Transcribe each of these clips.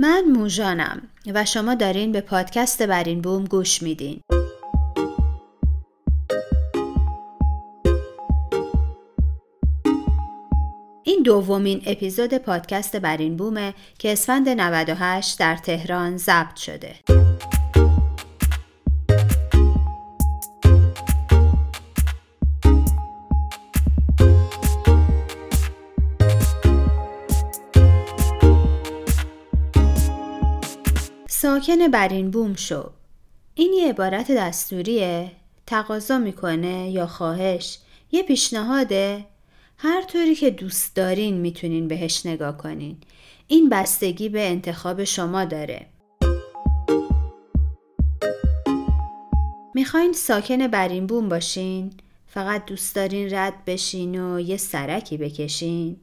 من موژانم و شما دارین به پادکست برین بوم گوش میدین. این دومین اپیزود پادکست برین بومه که اسفند 98 در تهران ضبط شده. ساکن برین بوم شو. این یه عبارت دستوریه. تقاضا می‌کنه یا خواهش. یه پیشنهاده. هر طوری که دوست دارین می‌تونین بهش نگاه کنین. این بستگی به انتخاب شما داره. می‌خواین ساکن برین بوم باشین. فقط دوست دارین رد بشین و یه سرکی بکشین.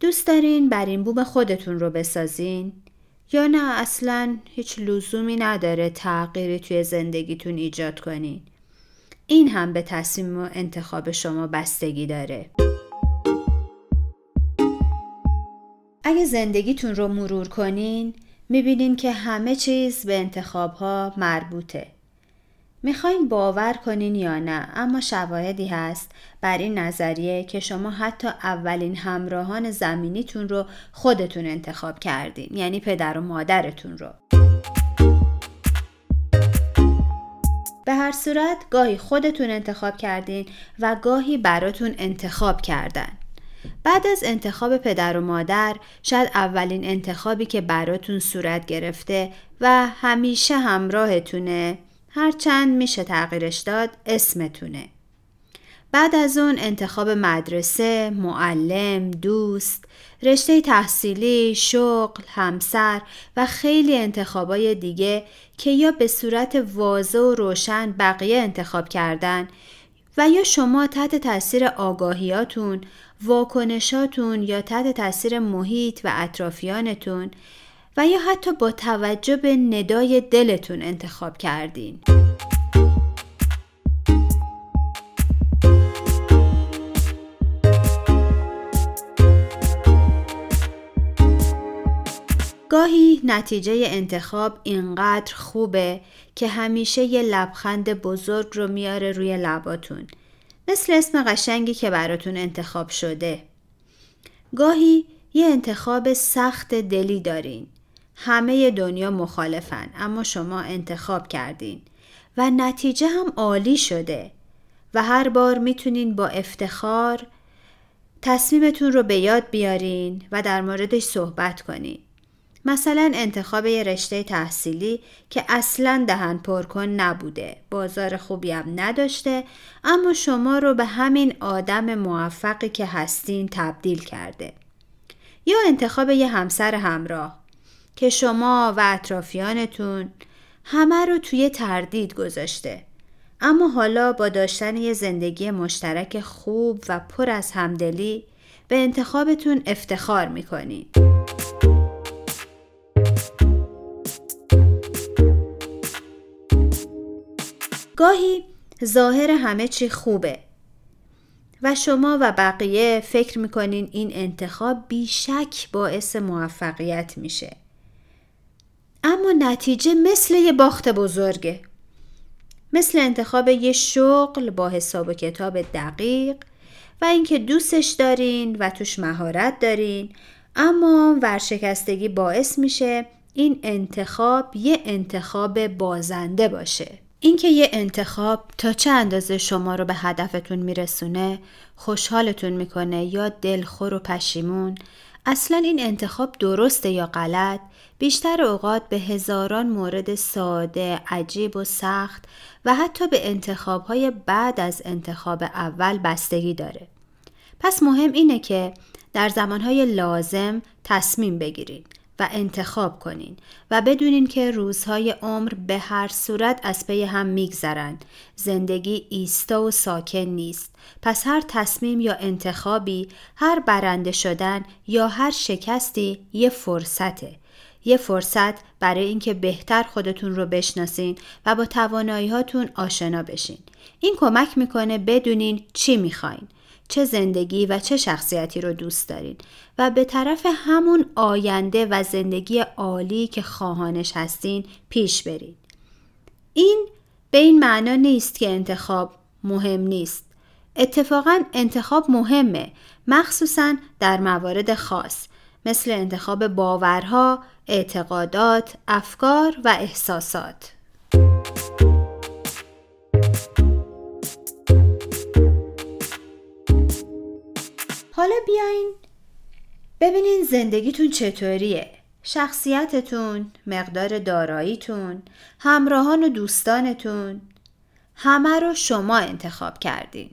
دوست دارین برین بوم خودتون رو بسازین. یا نه اصلا هیچ لزومی نداره تغییری توی زندگیتون ایجاد کنین این هم به تصمیم و انتخاب شما بستگی داره. اگه زندگیتون رو مرور کنین می‌بینین که همه چیز به انتخاب ها مربوطه. می‌خواین باور کنین یا نه اما شواهدی هست بر این نظریه که شما حتی اولین همراهان زمینیتون رو خودتون انتخاب کردین یعنی پدر و مادرتون رو. به هر صورت گاهی خودتون انتخاب کردین و گاهی براتون انتخاب کردن. بعد از انتخاب پدر و مادر شاید اولین انتخابی که براتون صورت گرفته و همیشه همراهتونه هرچند میشه تغییرش داد اسمتونه. بعد از اون انتخاب مدرسه، معلم، دوست، رشته تحصیلی، شغل، همسر و خیلی انتخابای دیگه که یا به صورت واضح و روشن بقیه انتخاب کردن و یا شما تحت تاثیر آگاهیاتون، واکنشاتون یا تحت تاثیر محیط و اطرافیانتون و یا حتی با توجه به ندای دلتون انتخاب کردین. گاهی نتیجه انتخاب اینقدر خوبه که همیشه یه لبخند بزرگ رو میاره روی لباتون. مثل اسم قشنگی که براتون انتخاب شده. گاهی یه انتخاب سخت دلی دارین. همه دنیا مخالفن اما شما انتخاب کردین. و نتیجه هم عالی شده. و هر بار می‌تونین با افتخار تصمیمتون رو به یاد بیارین و در موردش صحبت کنین. مثلا انتخاب یه رشته تحصیلی که اصلا دهن پرکن نبوده. بازار خوبی هم نداشته اما شما رو به همین آدم موفقی که هستین تبدیل کرده. یا انتخاب یه همسر همراه. که شما و اطرافیانتون همه رو توی تردید گذاشته اما حالا با داشتن یه زندگی مشترک خوب و پر از همدلی به انتخابتون افتخار می‌کنید. گاهی ظاهر همه چی خوبه و شما و بقیه فکر می‌کنین این انتخاب بیشک باعث موفقیت میشه اما نتیجه مثل یه باخت بزرگه. مثل انتخاب یه شغل با حساب و کتاب دقیق و اینکه دوستش دارین و توش مهارت دارین اما ورشکستگی باعث میشه این انتخاب یه انتخاب بازنده باشه. اینکه یه انتخاب تا چه اندازه شما رو به هدفتون میرسونه خوشحالتون می‌کنه یا دلخور و پشیمون اصلا این انتخاب درسته یا غلط؟ بیشتر اوقات به هزاران مورد ساده، عجیب و سخت و حتی به انتخابهای بعد از انتخاب اول بستگی داره. پس مهم اینه که در زمانهای لازم تصمیم بگیرید و انتخاب کنین و بدونین که روزهای عمر به هر صورت از پی هم میگذرند. زندگی ایستا و ساکن نیست. پس هر تصمیم یا انتخابی، هر برنده شدن یا هر شکستی یه فرصته. یه فرصت برای اینکه بهتر خودتون رو بشناسین و با توانایی هاتون آشنا بشین. این کمک می‌کنه بدونین چی می‌خواین. چه زندگی و چه شخصیتی رو دوست دارین و به طرف همون آینده و زندگی عالی که خواهانش هستین پیش برید. این به این معنا نیست که انتخاب مهم نیست. اتفاقا انتخاب مهمه مخصوصا در موارد خاص مثل انتخاب باورها، اعتقادات، افکار و احساسات. حالا بیاین ببینین زندگیتون چطوریه. شخصیتتون، مقدار داراییتون، همراهان و دوستانتون. همه رو شما انتخاب کردین.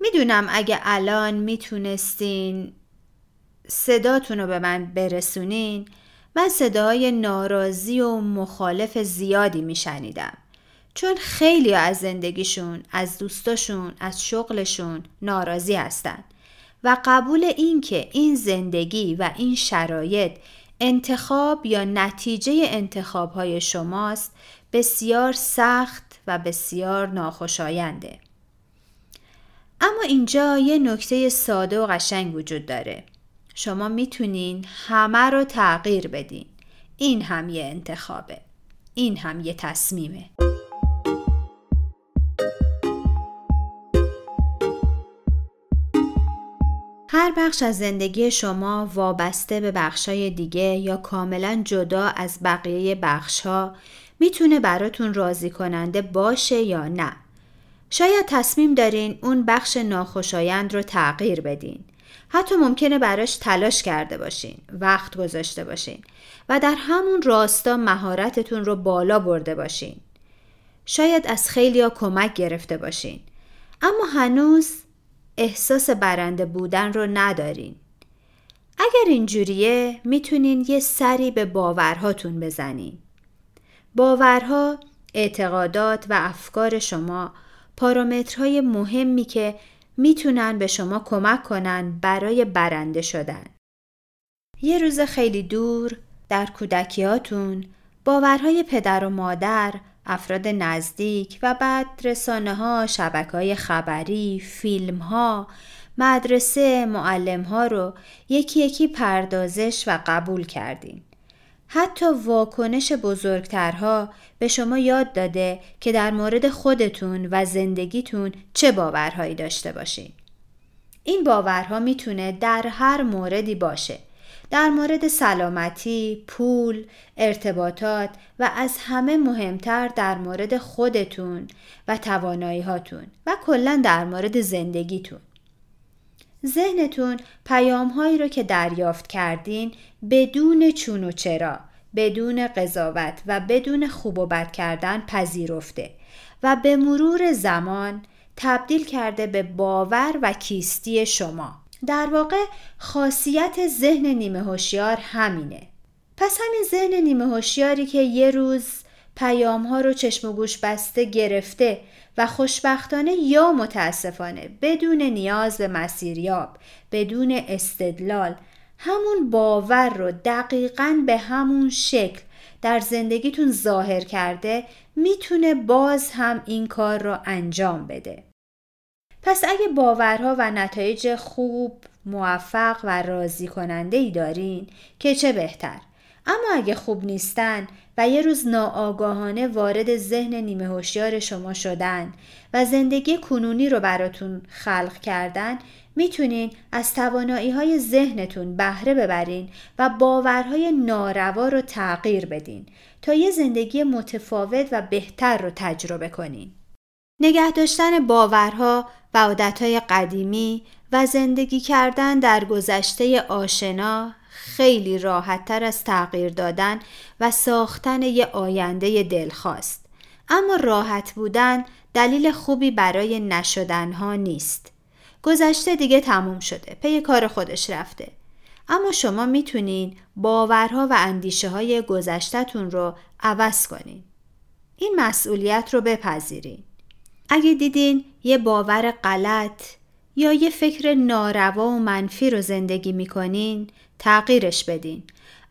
می‌دونم اگه الان می‌تونستین صداتون رو به من برسونین من صداهای ناراضی و مخالف زیادی میشنیدم چون خیلی از زندگیشون، از دوستاشون، از شغلشون ناراضی هستن و قبول این که این زندگی و این شرایط انتخاب یا نتیجه انتخاب های شماست بسیار سخت و بسیار ناخوشاینده. اما اینجا یه نکته ساده و قشنگ وجود داره. شما می‌تونین همه رو تغییر بدین. این هم یه انتخابه. این هم یه تصمیمه. هر بخش از زندگی شما وابسته به بخشای دیگه یا کاملا جدا از بقیه بخشها می‌تونه براتون راضی کننده باشه یا نه. شاید تصمیم دارین اون بخش ناخوشایند رو تغییر بدین. حتی ممکنه براش تلاش کرده باشین، وقت گذاشته باشین و در همون راستا مهارتتون رو بالا برده باشین. شاید از خیلیا کمک گرفته باشین. اما هنوز احساس برنده بودن رو ندارین. اگر اینجوریه می‌تونین یه سری به باورهاتون بزنین. باورها، اعتقادات و افکار شما پارامترهای مهمی که می‌تونن به شما کمک کنن برای برنده شدن. یه روز خیلی دور در کودکیاتون باورهای پدر و مادر افراد نزدیک و بعد رسانه ها، شبکه های خبری، فیلم ها، مدرسه، معلم ها رو یکی یکی پردازش و قبول کردین. حتی واکنش بزرگترها به شما یاد داده که در مورد خودتون و زندگیتون چه باورهایی داشته باشین. این باورها می‌تونه در هر موردی باشه در مورد سلامتی، پول، ارتباطات و از همه مهمتر در مورد خودتون و توانایی هاتون و کلا در مورد زندگیتون. ذهنتون پیام هایی رو که دریافت کردین بدون چون و چرا، بدون قضاوت و بدون خوب و بد کردن پذیرفته و به مرور زمان تبدیل کرده به باور و کیستی شما. در واقع خاصیت ذهن نیمه هوشیار همینه پس همین ذهن نیمه هوشیاری که یه روز پیام ها رو چشم و گوش بسته گرفته و خوشبختانه یا متاسفانه بدون نیاز به مسیریاب بدون استدلال همون باور رو دقیقا به همون شکل در زندگیتون ظاهر کرده می‌تونه باز هم این کار رو انجام بده. پس اگه باورها و نتایج خوب، موفق و راضی کننده ای دارین که چه بهتر؟ اما اگه خوب نیستن و یه روز ناآگاهانه وارد ذهن نیمه هوشیار شما شدن و زندگی کنونی رو براتون خلق کردن می‌تونین از توانایی های ذهنتون بهره ببرین و باورهای ناروا رو تغییر بدین تا یه زندگی متفاوت و بهتر رو تجربه کنین. نگه داشتن باورها و عادتهای قدیمی و زندگی کردن در گذشته آشنا خیلی راحتتر از تغییر دادن و ساختن یه آینده دلخواست. اما راحت بودن دلیل خوبی برای نشدنها نیست. گذشته دیگه تموم شده. پی کار خودش رفته. اما شما می‌تونین باورها و اندیشه های گذشتتون رو عوض کنین. این مسئولیت رو بپذیرین. اگه دیدین یه باور غلط یا یه فکر ناروا و منفی رو زندگی می‌کنین تغییرش بدین.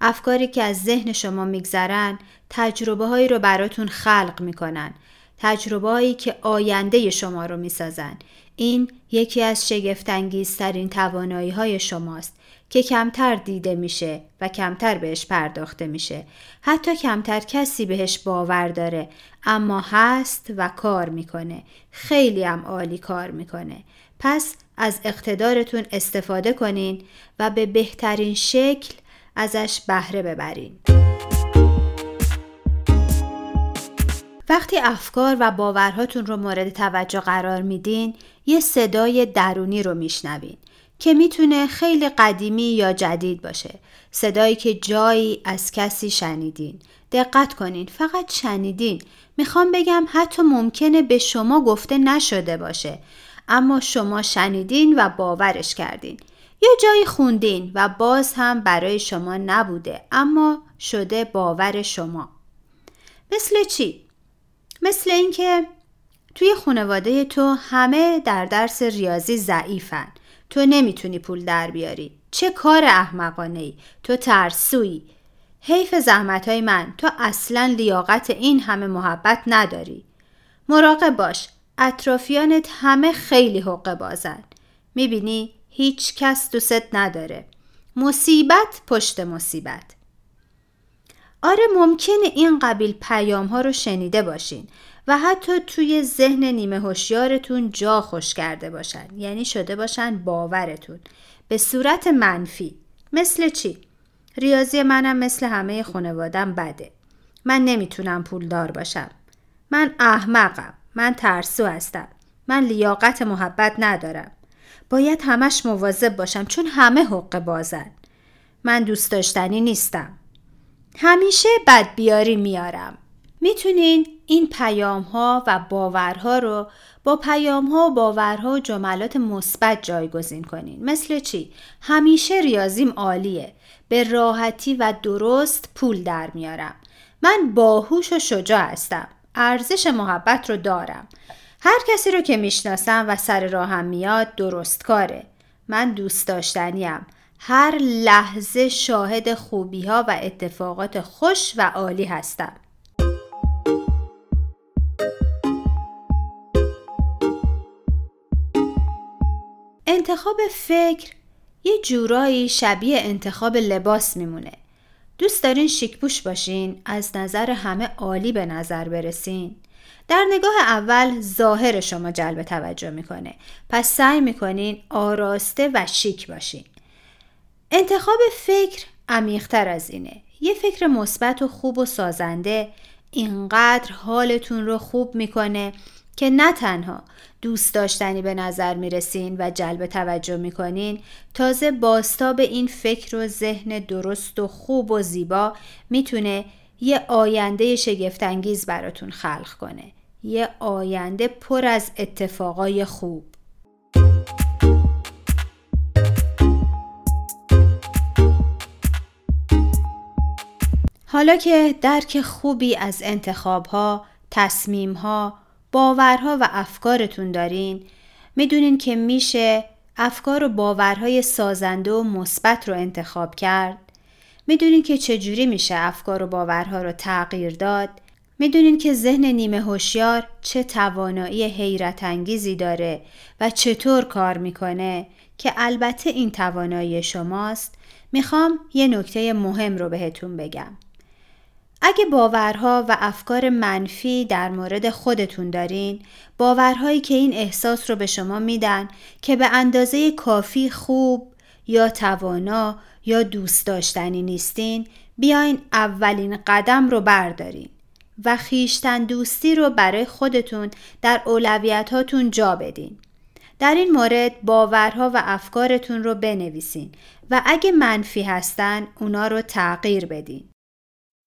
افکاری که از ذهن شما میگذرن تجربه هایی رو براتون خلق می‌کنن. تجربه‌ای که آینده شما رو می‌سازن این یکی از شگفتانگیزترین توانایی های شماست که کمتر دیده میشه و کمتر بهش پرداخته میشه حتی کمتر کسی بهش باور داره اما هست و کار می‌کنه خیلی هم عالی کار می‌کنه پس از اقتدارتون استفاده کنین و به بهترین شکل ازش بهره ببرین. وقتی افکار و باورهاتون رو مورد توجه قرار میدین یه صدای درونی رو میشنوین که می‌تونه خیلی قدیمی یا جدید باشه. صدایی که جایی از کسی شنیدین. دقت کنین فقط شنیدین. می‌خوام بگم حتی ممکنه به شما گفته نشده باشه. اما شما شنیدین و باورش کردین. یا جایی خوندین و باز هم برای شما نبوده اما شده باور شما. مثل چی؟ مثل اینکه توی خانواده تو همه در درس ریاضی ضعیفن. تو نمی‌تونی پول در بیاری. چه کار احمقانه ای تو ترسویی. حیف زحمت های من تو اصلا لیاقت این همه محبت نداری. مراقب باش. اطرافیانت همه خیلی حقه بازن. می‌بینی هیچ کس دوست نداره. مصیبت پشت مصیبت. آره ممکنه این قبیل پیام ها رو شنیده باشین و حتی توی ذهن نیمه هوشیارتون جا خوش کرده باشن. یعنی شده باشن باورتون. به صورت منفی. مثل چی؟ ریاضی منم مثل همه خانوادم بده. من نمی‌تونم پولدار باشم. من احمقم. من ترسو هستم. من لیاقت محبت ندارم. باید همش مواظب باشم چون همه حق بازن. من دوست داشتنی نیستم. همیشه بدبیاری میارم. می‌تونین این پیام ها و باورها رو با پیام ها و باورها و جملات مثبت جایگزین کنین. مثل چی؟ همیشه ریاضیم عالیه. به راحتی و درست پول در میارم. من باهوش و شجاع هستم. ارزش محبت رو دارم. هر کسی رو که می‌شناسم و سر راهم میاد درست کاره. من دوست داشتنیم. هر لحظه شاهد خوبی ها و اتفاقات خوش و عالی هستم. انتخاب فکر یه جورایی شبیه انتخاب لباس میمونه. دوست دارین شیکپوش باشین از نظر همه عالی به نظر برسین. در نگاه اول ظاهر شما جلب توجه می‌کنه. پس سعی می‌کنین آراسته و شیک باشین. انتخاب فکر عمیقتر از اینه. یه فکر مثبت و خوب و سازنده اینقدر حالتون رو خوب می‌کنه که نه تنها دوست داشتنی به نظر می‌رسین و جلب توجه می‌کنین تازه باستاب این فکر و ذهن درست و خوب و زیبا می‌تونه یه آینده شگفتانگیز براتون خلق کنه. یه آینده پر از اتفاقای خوب. حالا که درک خوبی از انتخاب ها، تصمیم ها، باورها و افکارتون دارین؟ می‌دونین که میشه افکار و باورهای سازنده و مثبت رو انتخاب کرد؟ می‌دونین که چجوری میشه افکار و باورها رو تغییر داد؟ می‌دونین که ذهن نیمه هوشیار چه توانایی حیرت انگیزی داره و چطور کار می‌کنه که البته این توانایی شماست؟ می‌خوام یه نکته مهم رو بهتون بگم. اگه باورها و افکار منفی در مورد خودتون دارین باورهایی که این احساس رو به شما میدن که به اندازه کافی خوب یا توانا یا دوست داشتنی نیستین بیاین اولین قدم رو بردارین و خیشتن دوستی رو برای خودتون در اولویتاتون جا بدین. در این مورد باورها و افکارتون رو بنویسین و اگه منفی هستن اونا رو تغییر بدین.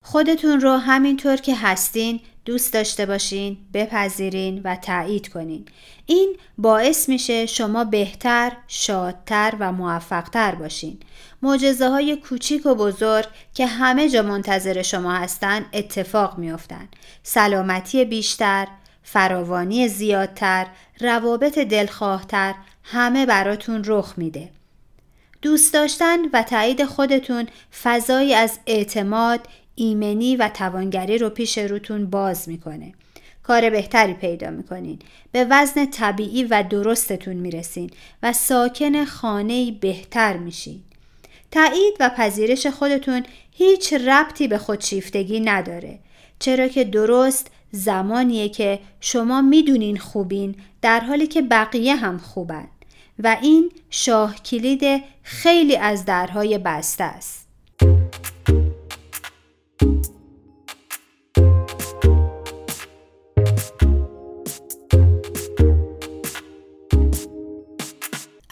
خودتون رو همینطور که هستین دوست داشته باشین، بپذیرین و تایید کنین. این باعث میشه شما بهتر، شادتر و موفقتر باشین. معجزه های کوچیک و بزرگ که همه جا منتظر شما هستن اتفاق میافتن. سلامتی بیشتر، فراوانی زیادتر، روابط دلخواهتر همه براتون رخ میده. دوست داشتن و تایید خودتون فضایی از اعتماد، ایمنی و توانگری رو پیش روتون باز می‌کنه. کار بهتری پیدا می‌کنین به وزن طبیعی و درستتون می‌رسین و ساکن خانه بهتر میشین تایید و پذیرش خودتون هیچ ربطی به خودشیفتگی نداره چرا که درست زمانیه که شما می‌دونین خوبین در حالی که بقیه هم خوبن و این شاه کلید خیلی از درهای بسته است.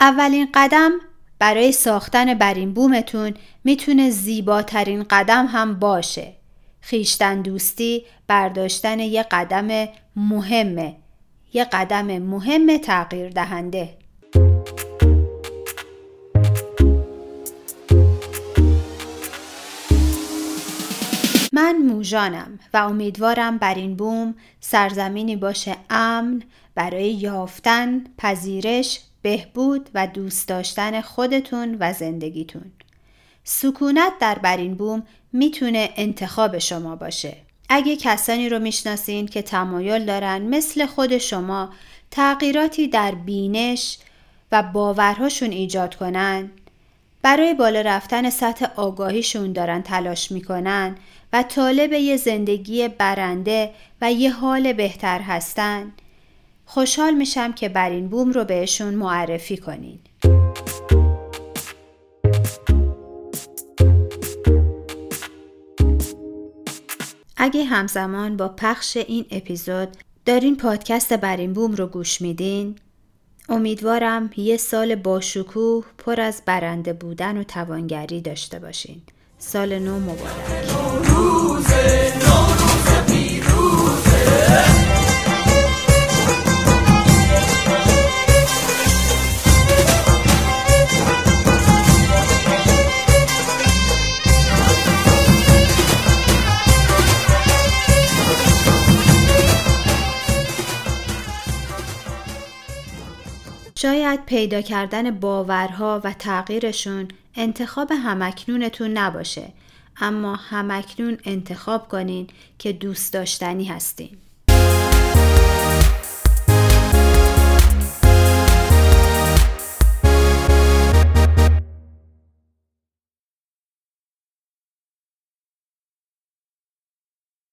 اولین قدم برای ساختن برین بومتون می‌تونه زیباترین قدم هم باشه. خیشتن دوستی برداشتن یه قدم مهمه. یه قدم مهم تغییر دهنده. من موژانم و امیدوارم بر این بوم سرزمینی باشه امن برای یافتن، پذیرش، بهبود و دوست داشتن خودتون و زندگیتون. سکونت در برین بوم می‌تونه انتخاب شما باشه. اگه کسانی رو می‌شناسین که تمایل دارن مثل خود شما تغییراتی در بینش و باورهاشون ایجاد کنن برای بالا رفتن سطح آگاهیشون دارن تلاش می‌کنن و طالب یه زندگی برنده و یه حال بهتر هستن خوشحال میشم که بر این بوم رو بهشون معرفی کنین. اگه همزمان با پخش این اپیزود دارین پادکست بر این بوم رو گوش میدین امیدوارم یه سال با شکوه پر از برنده بودن و توانگری داشته باشین. سال نو مبارک. شاید پیدا کردن باورها و تغییرشون انتخاب همکنونتون نباشه. اما همکنون انتخاب کنین که دوست داشتنی هستین.